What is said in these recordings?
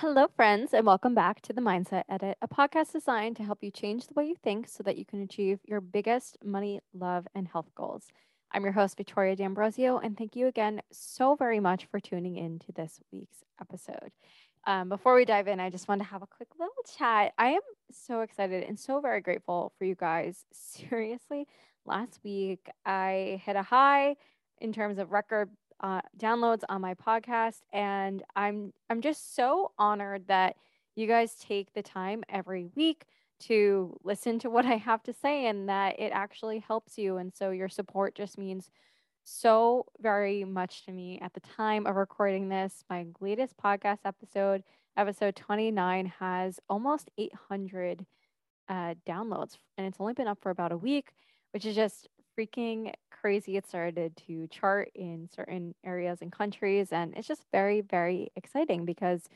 Hello, friends, and welcome back to the Mindset Edit, a podcast designed to help you change the way you think so that you can achieve your biggest money, love, and health goals. I'm your host, Victoria D'Ambrozio, and thank you again so very much for tuning in to this week's episode. Um, before we dive in, I just want to have a quick little chat. I am so excited and so very grateful for you guys. Seriously, last week I hit a high in terms of record uh, downloads on my podcast, and I'm I'm just so honored that you guys take the time every week to listen to what I have to say and that it actually helps you. And so your support just means so very much to me at the time of recording this. My latest podcast episode, episode 29, has almost 800 uh, downloads, and it's only been up for about a week, which is just freaking crazy. It started to chart in certain areas and countries, and it's just very, very exciting because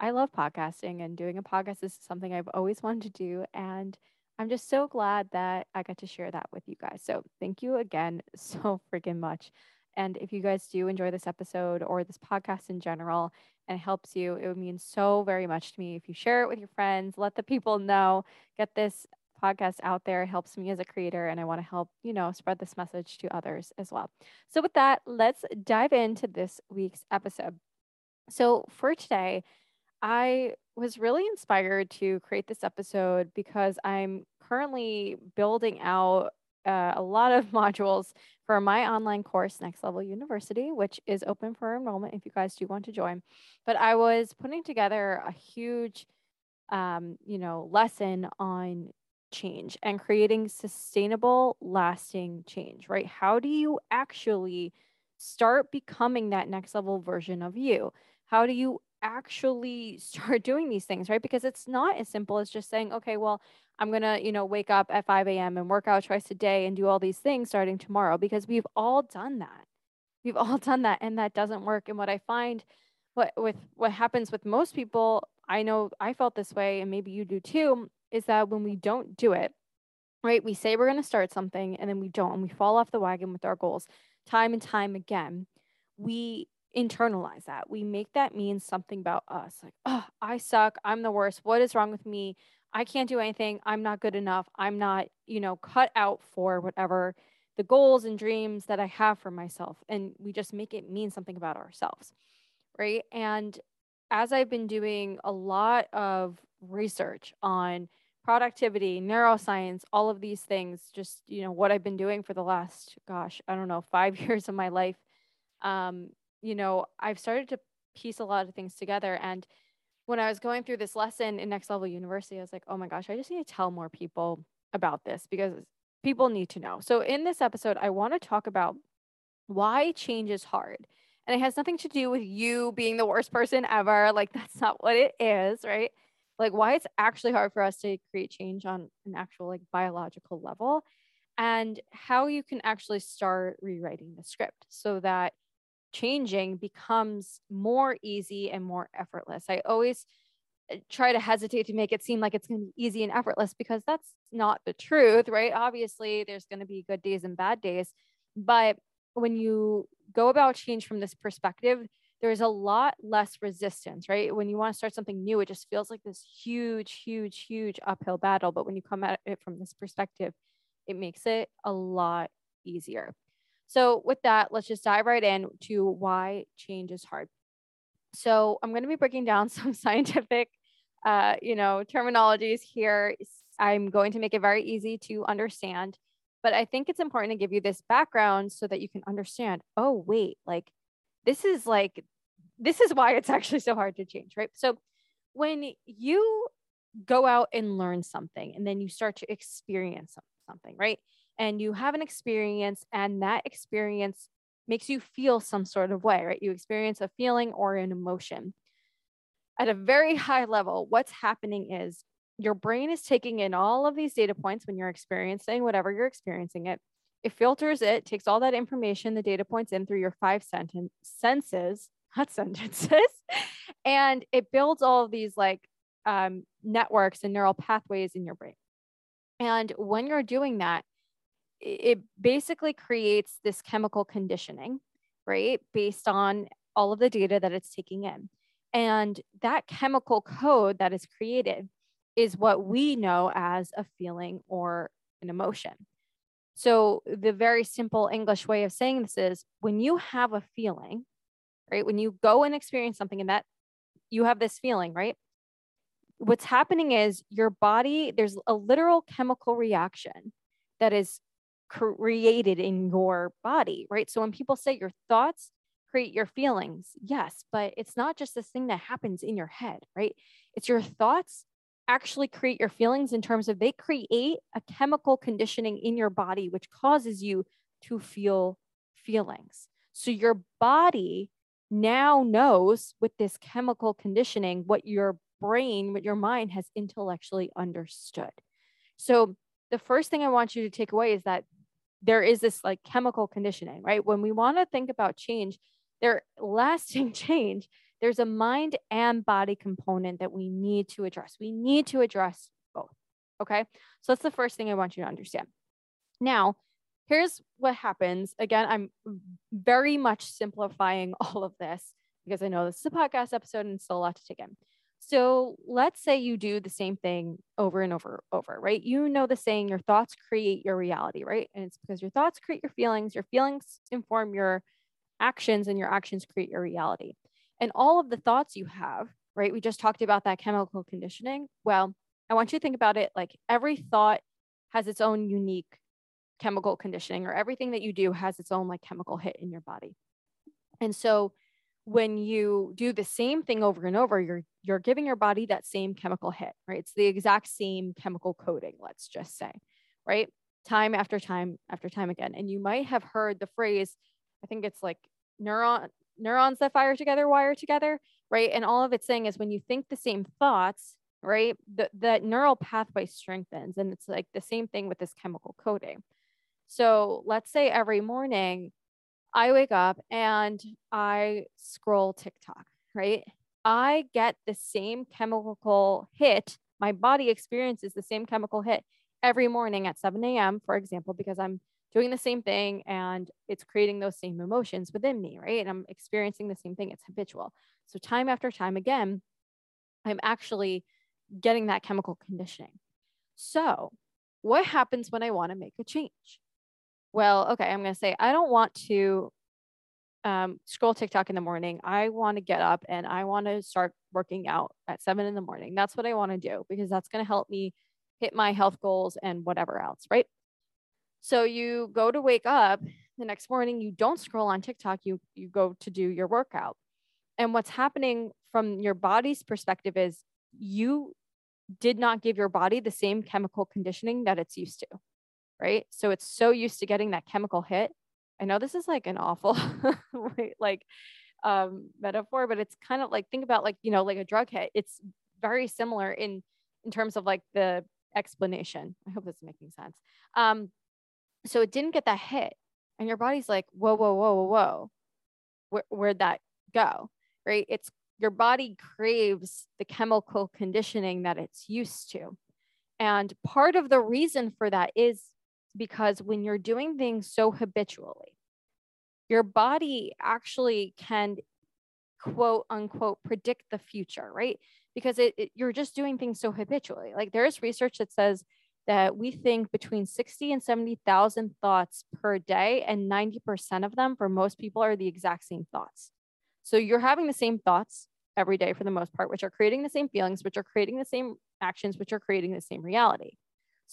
I love podcasting and doing a podcast is something I've always wanted to do. And I'm just so glad that I got to share that with you guys. So thank you again so freaking much. And if you guys do enjoy this episode or this podcast in general and it helps you, it would mean so very much to me if you share it with your friends, let the people know, get this podcast out there. Helps me as a creator and I want to help, you know, spread this message to others as well. So with that, let's dive into this week's episode. So for today, I was really inspired to create this episode because I'm currently building out uh, a lot of modules for my online course, Next Level YOUniversity, which is open for enrollment if you guys do want to join. But I was putting together a huge, um, you know, lesson on change and creating sustainable, lasting change, right? How do you actually start becoming that next level version of you? How do you actually start doing these things, right? Because it's not as simple as just saying, okay, well, I'm going to, you know, wake up at 5 a.m. and work out twice a day and do all these things starting tomorrow because we've all done that. We've all done that and that doesn't work. And what I find what with what happens with most people, I know I felt this way and maybe you do too, is that when we don't do it, right? We say we're going to start something and then we don't and we fall off the wagon with our goals time and time again. We internalize that. We make that mean something about us. Like, oh, I suck. I'm the worst. What is wrong with me? I can't do anything. I'm not good enough. I'm not, you know, cut out for whatever the goals and dreams that I have for myself. And we just make it mean something about ourselves. Right. And as I've been doing a lot of research on productivity, neuroscience, all of these things, just, you know, what I've been doing for the last, gosh, I don't know, five years of my life, um, you know, I've started to piece a lot of things together. And when I was going through this lesson in Next Level YOUniversity, I was like, oh my gosh, I just need to tell more people about this because people need to know. So, in this episode, I want to talk about why change is hard. And it has nothing to do with you being the worst person ever. Like, that's not what it is, right? Like, why it's actually hard for us to create change on an actual, like, biological level, and how you can actually start rewriting the script so that changing becomes more easy and more effortless. I always eh, try to hesitate to make it seem like it's going to be easy and effortless because that's not the truth, right? Obviously, there's going to be good days and bad days. But when you go about change from this perspective, there's a lot less resistance, right? When you want to start something new, it just feels like this huge, huge, huge uphill battle. But when you come at it from this perspective, it makes it a lot easier. So, with that, let's just dive right in to why change is hard. So, I'm going to be breaking down some scientific, uh, you know, terminologies here. I'm going to make it very easy to understand, but I think it's important to give you this background so that you can understand. Oh, wait, like this is like this is why it's actually so hard to change, right? So, when you go out and learn something, and then you start to experience something, right? and you have an experience and that experience makes you feel some sort of way, right? You experience a feeling or an emotion. At a very high level, what's happening is your brain is taking in all of these data points when you're experiencing whatever you're experiencing it. It filters it, takes all that information, the data points in through your five senses, not sentences, and it builds all of these like um, networks and neural pathways in your brain. And when you're doing that, it basically creates this chemical conditioning, right? Based on all of the data that it's taking in. And that chemical code that is created is what we know as a feeling or an emotion. So, the very simple English way of saying this is when you have a feeling, right? When you go and experience something and that you have this feeling, right? What's happening is your body, there's a literal chemical reaction that is created in your body, right? So, when people say your thoughts create your feelings, yes, but it's not just this thing that happens in your head, right? It's your thoughts actually create your feelings in terms of they create a chemical conditioning in your body, which causes you to feel feelings. So your body now knows with this chemical conditioning what your brain, what your mind has intellectually understood. So the first thing I want you to take away is that there is this like chemical conditioning, right? When we want to think about change, there lasting change there's a mind and body component that we need to address. We need to address both. Okay. So that's the first thing I want you to understand. Now, here's what happens. Again, I'm very much simplifying all of this because I know this is a podcast episode and still a lot to take in. So let's say you do the same thing over and over over, right? You know the saying, your thoughts create your reality, right? And it's because your thoughts create your feelings, your feelings inform your actions, and your actions create your reality and all of the thoughts you have, right? We just talked about that chemical conditioning. Well, I want you to think about it like every thought has its own unique chemical conditioning, or everything that you do has its own like chemical hit in your body. And so when you do the same thing over and over, you're you're giving your body that same chemical hit, right? It's the exact same chemical coding, let's just say, right? Time after time after time again. And you might have heard the phrase, I think it's like neuron neurons that fire together wire together, right? And all of it's saying is when you think the same thoughts, right, the, the neural pathway strengthens. And it's like the same thing with this chemical coding. So let's say every morning I wake up and I scroll TikTok, right? I get the same chemical hit. My body experiences the same chemical hit every morning at 7 a.m., for example, because I'm doing the same thing and it's creating those same emotions within me, right? And I'm experiencing the same thing. It's habitual. So, time after time again, I'm actually getting that chemical conditioning. So, what happens when I want to make a change? Well, okay, I'm going to say I don't want to um, scroll TikTok in the morning. I want to get up and I want to start working out at seven in the morning. That's what I want to do because that's going to help me hit my health goals and whatever else, right? So you go to wake up the next morning, you don't scroll on TikTok, you you go to do your workout. And what's happening from your body's perspective is you did not give your body the same chemical conditioning that it's used to. Right? So it's so used to getting that chemical hit. I know this is like an awful like um metaphor, but it's kind of like think about like, you know, like a drug hit. It's very similar in in terms of like the explanation. I hope this is making sense. Um, so it didn't get that hit. And your body's like, whoa, whoa, whoa, whoa, whoa. Where, where'd that go? Right? It's your body craves the chemical conditioning that it's used to. And part of the reason for that is because when you're doing things so habitually, your body actually can quote unquote predict the future, right? Because it, it, you're just doing things so habitually. Like there's research that says that we think between 60 and 70,000 thoughts per day, and 90% of them for most people are the exact same thoughts. So you're having the same thoughts every day for the most part, which are creating the same feelings, which are creating the same actions, which are creating the same reality.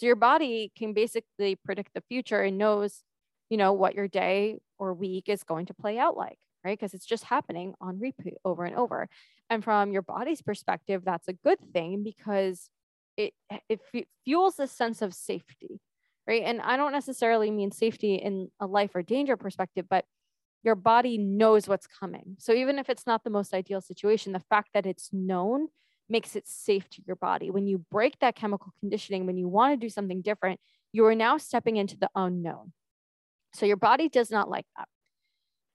So your body can basically predict the future and knows, you know, what your day or week is going to play out like, right? Because it's just happening on repeat over and over. And from your body's perspective, that's a good thing because it it fuels a sense of safety right and i don't necessarily mean safety in a life or danger perspective but your body knows what's coming so even if it's not the most ideal situation the fact that it's known makes it safe to your body when you break that chemical conditioning when you want to do something different you are now stepping into the unknown so your body does not like that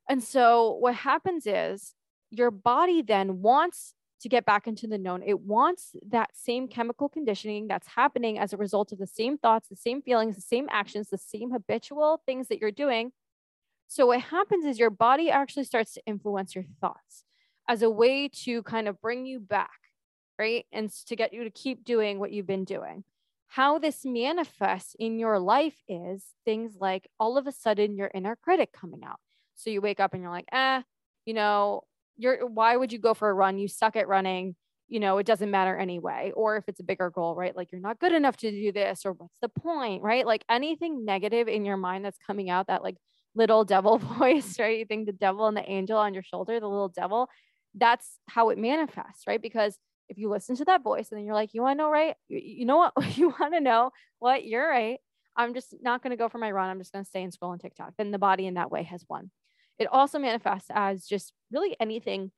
and so what happens is your body then wants to get back into the known. It wants that same chemical conditioning that's happening as a result of the same thoughts, the same feelings, the same actions, the same habitual things that you're doing. So, what happens is your body actually starts to influence your thoughts. as a way to kind of bring you back, right? And to get you to keep doing what you've been doing. How this manifests in your life is things like all of a sudden your inner critic coming out. So you wake up and you're like, eh, you know, you're why would you go for a run? You suck at running. You know, it doesn't matter anyway. Or if it's a bigger goal, right? Like you're not good enough to do this, or what's the point, right? Like anything negative in your mind that's coming out, that like little devil voice, right? You think the devil and the angel on your shoulder, the little devil, that's how it manifests, right? Because if you listen to that voice and then you're like, you want to know, right? You, you know what? you want to know what? You're right. I'm just not going to go for my run. I'm just going to stay and scroll on TikTok. Then the body in that way has won. It also manifests as just really anything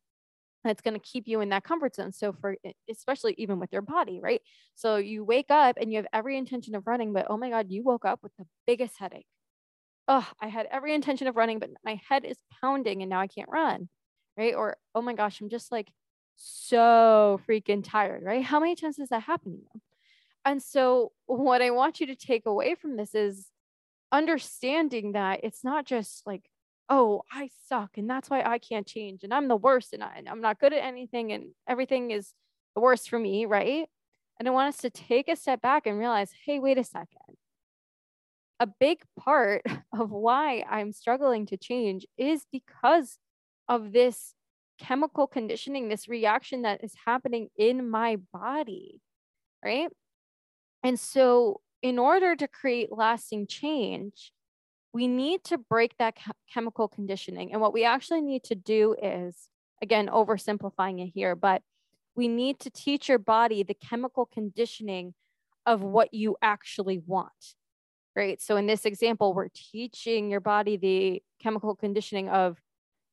that's going to keep you in that comfort zone. So for especially even with your body, right? So you wake up and you have every intention of running, but oh my God, you woke up with the biggest headache. Oh, I had every intention of running, but my head is pounding and now I can't run. Right. Or oh my gosh, I'm just like so freaking tired, right? How many times does that happen to you? And so, what I want you to take away from this is understanding that it's not just like, oh, I suck and that's why I can't change and I'm the worst and, I, and I'm not good at anything and everything is the worst for me, right? And I want us to take a step back and realize, hey, wait a second. A big part of why I'm struggling to change is because of this chemical conditioning, this reaction that is happening in my body, right? And so, in order to create lasting change, we need to break that chemical conditioning. And what we actually need to do is, again, oversimplifying it here, but we need to teach your body the chemical conditioning of what you actually want. Right. So, in this example, we're teaching your body the chemical conditioning of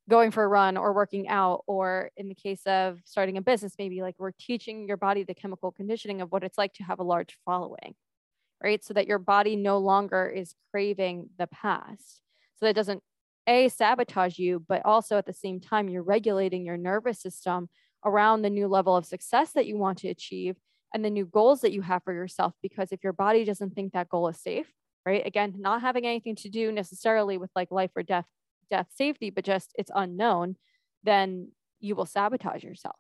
going for a run or working out or in the case of starting a business maybe like we're teaching your body the chemical conditioning of what it's like to have a large following right? So that your body no longer is craving the past. So that doesn't a sabotage you but also at the same time you're regulating your nervous system around the new level of success that you want to achieve and the new goals that you have for yourself. Because if your body doesn't think that goal is safe right? Again not having anything to do necessarily with like life or death death safety, but just it's unknown, then you will sabotage yourself,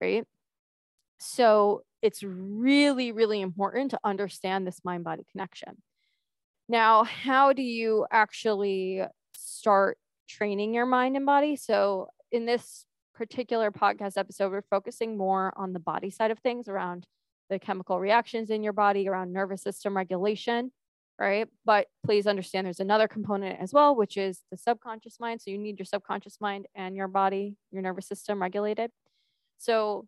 right? So it's really, really important to understand this mind body connection. Now, how do you actually start training your mind and body? So, in this particular podcast episode, we're focusing more on the body side of things around the chemical reactions in your body, around nervous system regulation right? But please understand there's another component as well, which is the subconscious mind. So you need your subconscious mind and your body, your nervous system regulated. So,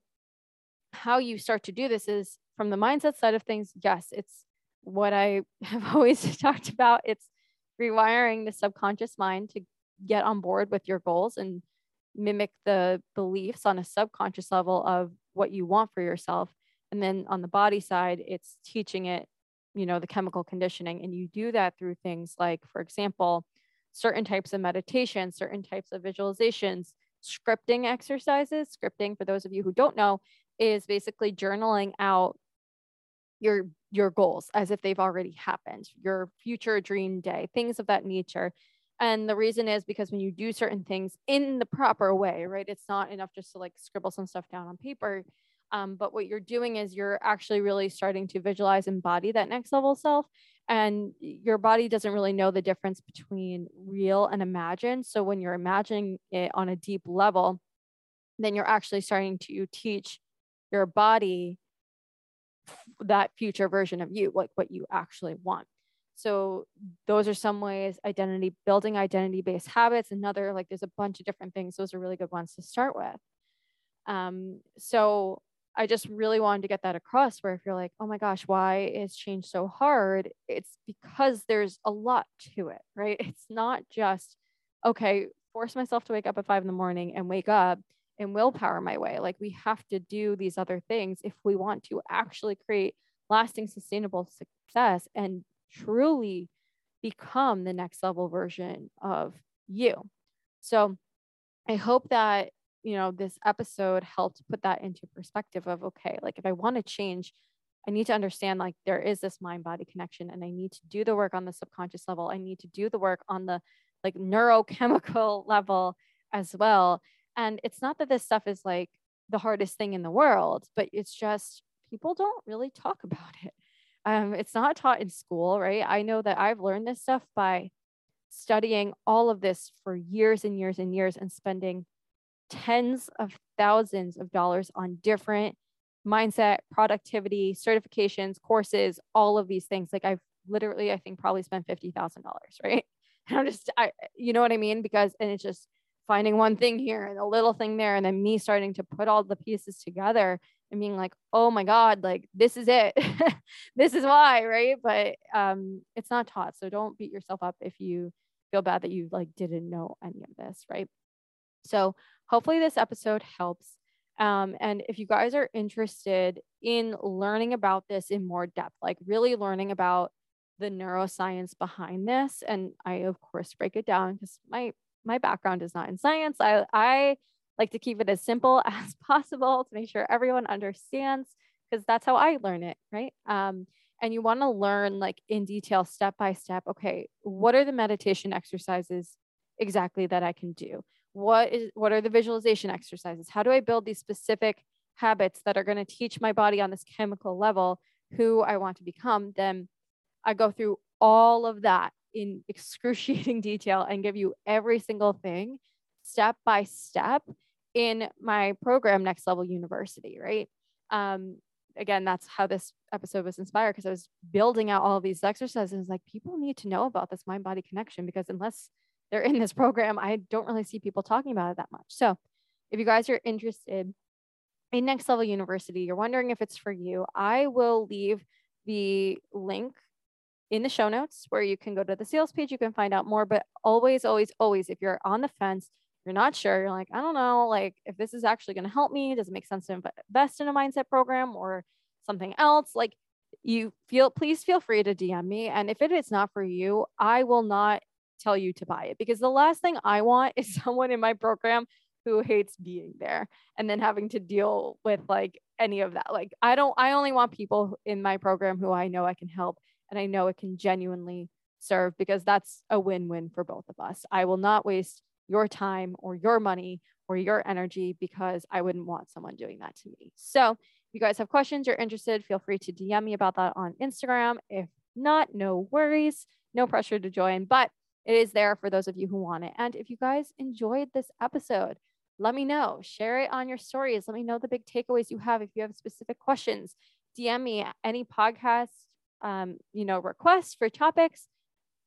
how you start to do this is from the mindset side of things. Yes, it's what I have always talked about. It's rewiring the subconscious mind to get on board with your goals and mimic the beliefs on a subconscious level of what you want for yourself. And then on the body side, it's teaching it you know the chemical conditioning and you do that through things like for example certain types of meditation certain types of visualizations. Scripting exercises scripting for those of you who don't know is basically journaling out your your goals as if they've already happened your future dream day things of that nature. And the reason is because when you do certain things in the proper way right it's not enough just to like scribble some stuff down on paper um, but what you're doing is you're actually really starting to visualize, and embody that next level self. And your body doesn't really know the difference between real and imagined. So when you're imagining it on a deep level, then you're actually starting to teach your body that future version of you, like what you actually want. So those are some ways identity building identity based habits. Another like there's a bunch of different things. Those are really good ones to start with. Um, so I just really wanted to get that across where if you're like, oh my gosh, why is change so hard? It's because there's a lot to it, right? It's not just, okay, force myself to wake up at five in the morning and wake up and willpower my way. Like we have to do these other things if we want to actually create lasting, sustainable success and truly become the next level version of you. So I hope that you know, this episode helped put that into perspective of okay, like if I want to change, I need to understand like there is this mind body connection and I need to do the work on the subconscious level. I need to do the work on the like neurochemical level as well. And it's not that this stuff is like the hardest thing in the world, but it's just people don't really talk about it. Um, it's not taught in school, right? I know that I've learned this stuff by studying all of this for years and years and years and spending tens of thousands of dollars on different mindset, productivity, certifications, courses, all of these things. Like I've literally, I think probably spent $50,000, right? And I'm just, I, you know what I mean? Because, and it's just finding one thing here and a little thing there. And then me starting to put all the pieces together and being like, oh my God, like this is it. this is why, right? But um, it's not taught. So don't beat yourself up if you feel bad that you like didn't know any of this, right? So hopefully this episode helps. Um, and if you guys are interested in learning about this in more depth, like really learning about the neuroscience behind this, and I of course break it down because my my background is not in science. I I like to keep it as simple as possible to make sure everyone understands because that's how I learn it, right? Um, and you want to learn like in detail, step by step. Okay, what are the meditation exercises exactly that I can do? What is what are the visualization exercises? How do I build these specific habits that are going to teach my body on this chemical level who I want to become? Then I go through all of that in excruciating detail and give you every single thing step by step in my program Next Level YOUniversity right um, again that's how this episode was inspired because i was building out all of these exercises like people need to know about this mind body connection because unless they're in this program i don't really see people talking about it that much so if you guys are interested in Next Level YOUniversity you're wondering if it's for you i will leave the link in the show notes where you can go to the sales page. You can find out more. But always, always, always, if you're on the fence, you're not sure, you're like, I don't know, like if this is actually going to help me, does it make sense to invest in a mindset program or something else? Like you feel, please feel free to DM me. And if it is not for you, I will not tell you to buy it because the last thing I want is someone in my program who hates being there and then having to deal with like any of that. Like I don't, I only want people in my program who I know I can help and I know it can genuinely serve because that's a win win for both of us. I will not waste your time or your money or your energy because I wouldn't want someone doing that to me. So, if you guys have questions, you're interested, feel free to DM me about that on Instagram. If not, no worries, no pressure to join, but it is there for those of you who want it. And if you guys enjoyed this episode, let me know. Share it on your stories. Let me know the big takeaways you have. If you have specific questions, DM me any podcast um, you know, requests for topics,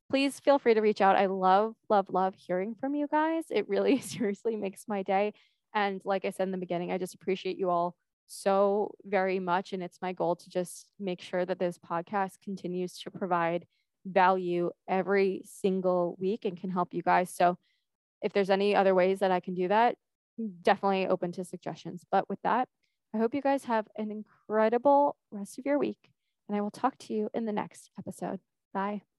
please feel free to reach out. I love, love, love hearing from you guys. It really seriously makes my day. And like I said in the beginning, I just appreciate you all so very much. And it's my goal to just make sure that this podcast continues to provide value every single week and can help you guys. So if there's any other ways that I can do that, definitely open to suggestions. But with that, I hope you guys have an incredible rest of your week and I will talk to you in the next episode. Bye.